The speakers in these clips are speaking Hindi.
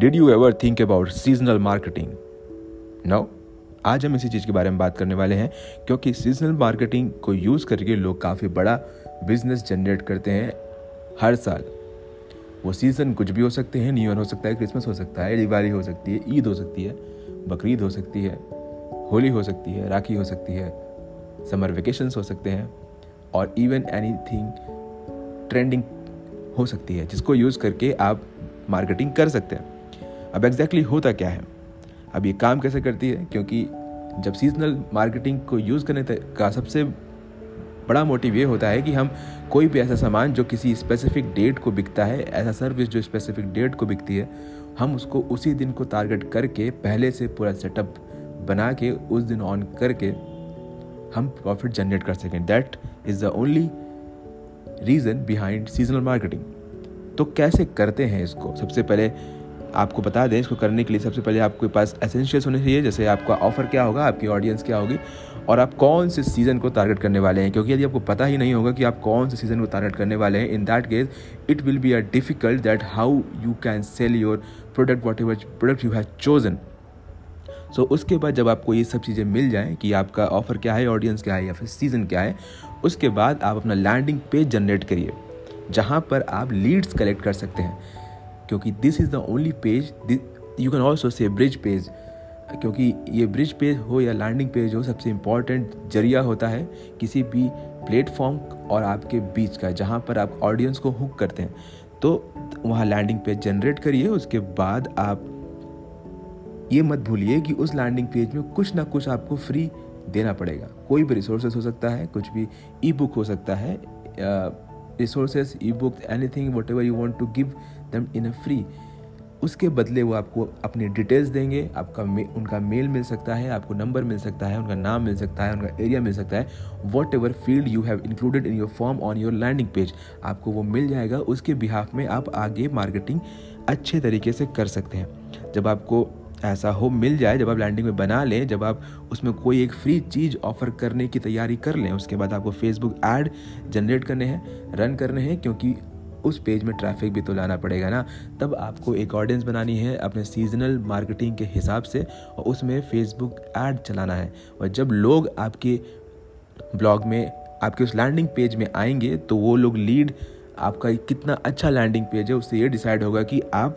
Did you ever think about seasonal marketing no आज हम इसी चीज़ के बारे में बात करने वाले हैं, क्योंकि सीजनल मार्केटिंग को यूज़ करके लोग काफ़ी बड़ा बिज़नेस जनरेट करते हैं हर साल। वो सीज़न कुछ भी हो सकते हैं न्यू ईयर हो सकता है क्रिसमस हो सकता है, दिवाली हो सकती है ईद हो सकती है, बकरीद हो सकती है, होली हो सकती है, राखी हो सकती है समर वेकेशंस हो सकते हैं, और इवन एनी ट्रेंडिंग हो सकती है, जिसको यूज़ करके आप मार्केटिंग कर सकते हैं। अब एग्जैक्टली exactly होता क्या है? अब ये काम कैसे करती है? क्योंकि जब सीजनल मार्केटिंग को यूज़ करने का सबसे बड़ा मोटिव ये होता है कि हम कोई भी ऐसा सामान जो किसी स्पेसिफिक डेट को बिकता है, ऐसा सर्विस जो स्पेसिफिक डेट को बिकती है, हम उसको उसी दिन को टारगेट करके, पहले से पूरा सेटअप बना के, उस दिन ऑन करके हम प्रॉफिट जनरेट कर सकें। That is the only reason behind seasonal marketing तो कैसे करते हैं इसको? सबसे पहले आपको बता दें, इसको करने के लिए सबसे पहले आपके पास एसेंशियल्स होने चाहिए, जैसे आपका ऑफ़र क्या होगा, आपकी ऑडियंस क्या होगी, और आप कौन से सीज़न को टारगेट करने वाले हैं? क्योंकि यदि आपको पता ही नहीं होगा कि आप कौन से सीज़न को टारगेट करने वाले हैं in that case it will be a difficult that how you can sell your product whatever product you have chosen so उसके बाद जब आपको ये सब चीज़ें मिल जाएँ कि आपका ऑफ़र क्या है ऑडियंस क्या है, या फिर सीज़न क्या है, उसके बाद आप अपना लैंडिंग पेज जनरेट करिए, जहाँ पर आप लीड्स कलेक्ट कर सकते हैं। क्योंकि this is the only page you can also say bridge page क्योंकि ये ब्रिज पेज हो या लैंडिंग पेज हो, सबसे इंपॉर्टेंट ज़रिया होता है किसी भी प्लेटफॉर्म और आपके बीच का, जहाँ पर आप ऑडियंस को हुक करते हैं। तो वहाँ लैंडिंग पेज जनरेट करिए, उसके बाद आप ये मत भूलिए कि उस लैंडिंग पेज में कुछ ना कुछ आपको फ्री देना पड़ेगा। कोई भी रिसोर्सेज हो सकता है, कुछ भी ई बुक हो सकता है resources ebook anything whatever you want to give them in a free उसके बदले वो आपको अपनी डिटेल्स देंगे आपका मे, उनका मेल मिल सकता है आपको नंबर मिल सकता है उनका नाम मिल सकता है उनका एरिया मिल सकता है whatever field you have included in your form on your landing page आपको वो मिल जाएगा। उसके बिहाफ में आप आगे मार्केटिंग अच्छे तरीके से कर सकते हैं। जब आपको ऐसा हो, मिल जाए, जब आप लैंडिंग में बना लें, जब आप उसमें कोई एक फ्री चीज़ ऑफ़र करने की तैयारी कर लें, उसके बाद आपको फेसबुक ऐड जनरेट करने हैं रन करने हैं, क्योंकि उस पेज में ट्रैफ़िक भी तो लाना पड़ेगा ना। तब आपको एक ऑडियंस बनानी है अपने सीजनल मार्केटिंग के हिसाब से और उसमें फेसबुक ऐड चलाना है। और जब लोग आपके ब्लॉग में, आपके उस लैंडिंग पेज में आएँगे तो वो लोग लीड आपका कितना अच्छा लैंडिंग पेज है, उससे ये डिसाइड होगा कि आप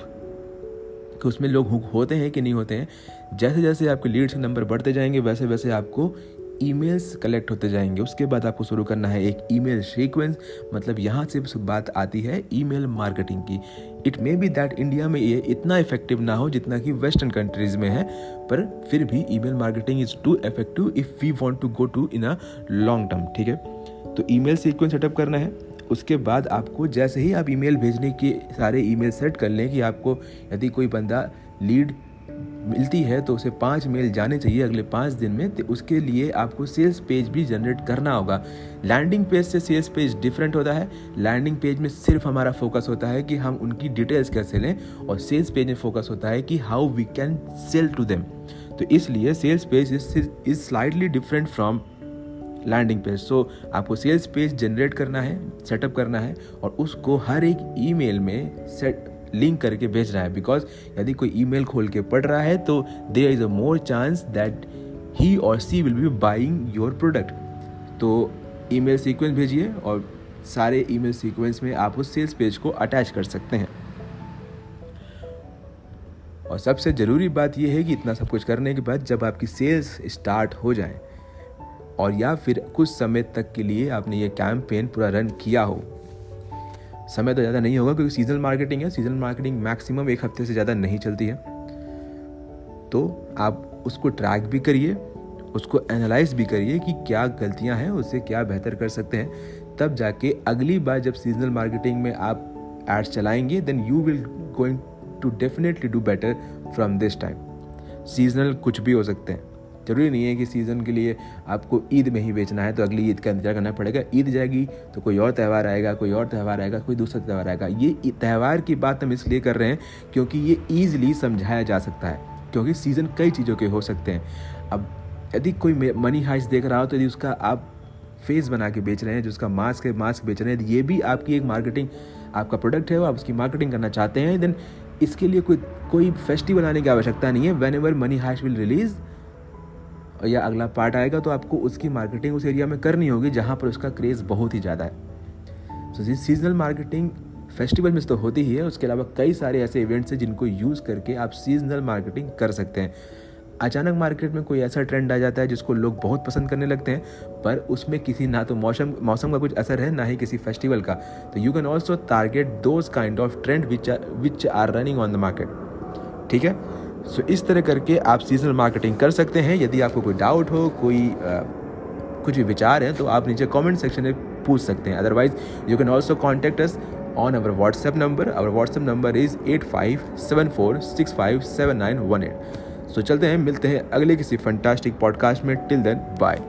कि उसमें लोग होते हैं कि नहीं होते हैं जैसे जैसे आपके लीड्स के नंबर बढ़ते जाएँगे वैसे वैसे आपको ईमेल्स कलेक्ट होते जाएँगे। उसके बाद आपको शुरू करना है एक ईमेल सीक्वेंस मतलब यहाँ से बात आती है ईमेल मार्केटिंग की। It may be that India में ये इतना इफ़ेक्टिव ना हो जितना कि वेस्टर्न कंट्रीज़ में है, पर फिर भी email marketing is too effective if we want to go to in a long term ठीक है? तो ईमेल सीक्वेंस सेटअप करना है। उसके बाद आपको जैसे ही आप ईमेल भेजने के सारे ईमेल सेट कर लें कि आपको यदि कोई बंदा लीड मिलती है तो उसे पाँच मेल जाने चाहिए अगले पाँच दिन में तो उसके लिए आपको सेल्स पेज भी जनरेट करना होगा। लैंडिंग पेज से सेल्स पेज डिफरेंट होता है। लैंडिंग पेज में सिर्फ़ हमारा फोकस होता है कि हम उनकी डिटेल्स कैसे लें और सेल्स पेज में फोकस होता है कि how we can sell to them. तो इसलिए sales page is slightly different from landing page so आपको सेल्स पेज जनरेट करना है सेटअप करना है और उसको हर एक ईमेल में सेट लिंक करके भेज रहा है। बिकॉज़ यदि कोई ईमेल खोल के पढ़ रहा है तो there is a more chance that he और she will be buying your product तो ईमेल सीक्वेंस भेजिए और सारे ईमेल सीक्वेंस में आप उस सेल्स पेज को अटैच कर सकते हैं। और सबसे ज़रूरी बात यह है कि इतना सब कुछ करने के बाद जब आपकी सेल्स स्टार्ट हो जाए और या फिर कुछ समय तक के लिए आपने ये कैंपेन पूरा रन किया हो। समय तो ज़्यादा नहीं होगा क्योंकि सीजनल मार्केटिंग है। सीजनल मार्केटिंग मैक्सिमम एक हफ़्ते से ज़्यादा नहीं चलती है। तो आप उसको ट्रैक भी करिए, उसको एनालाइज भी करिए कि क्या गलतियाँ हैं, उससे क्या बेहतर कर सकते हैं। तब जाके अगली बार जब सीजनल मार्केटिंग में आप एड्स चलाएँगे then you will going to definitely do better from this time seasonal कुछ भी हो सकते हैं। ज़रूरी नहीं है कि सीज़न के लिए आपको ईद में ही बेचना है तो अगली ईद का इंतज़ार करना पड़ेगा। ईद जाएगी तो कोई और त्यौहार आएगा, कोई और त्यौहार आएगा, कोई दूसरा त्यौहार आएगा। ये त्यौहार की बात हम इसलिए कर रहे हैं क्योंकि ये ईजिली समझाया जा सकता है, क्योंकि सीज़न कई चीज़ों के हो सकते हैं। अब यदि कोई मनी हाइस देख रहा हो तो यदि उसका आप फेस बना के बेच रहे हैं, जो उसका मास्क है मास्क बेच रहे हैं ये भी आपकी एक मार्केटिंग आपका प्रोडक्ट है, वो आप उसकी मार्केटिंग करना चाहते हैं देन इसके लिए कोई कोई फेस्टिवल आने की आवश्यकता नहीं है। Whenever money heist will release या अगला पार्ट आएगा तो आपको उसकी मार्केटिंग उस एरिया में करनी होगी जहाँ पर उसका क्रेज़ बहुत ही ज़्यादा है। सो सीजनल मार्केटिंग फेस्टिवल में तो होती ही है, उसके अलावा कई सारे ऐसे इवेंट्स हैं जिनको यूज़ करके आप सीजनल मार्केटिंग कर सकते हैं। अचानक मार्केट में कोई ऐसा ट्रेंड आ जाता है जिसको लोग बहुत पसंद करने लगते हैं, पर उसमें किसी ना तो मौसम मौसम का कुछ असर है, ना ही किसी फेस्टिवल का। तो you can also target those kind of trend which which are running on the market ठीक है? सो इस तरह करके आप सीजनल मार्केटिंग कर सकते हैं। यदि आपको कोई डाउट हो कोई आ, कुछ भी विचार है तो आप नीचे कमेंट सेक्शन में पूछ सकते हैं। Otherwise you can also contact us on our WhatsApp number our WhatsApp number is eight five seven four six five seven nine one eight so चलते हैं मिलते हैं अगले किसी फंटास्टिक पॉडकास्ट में। Till then bye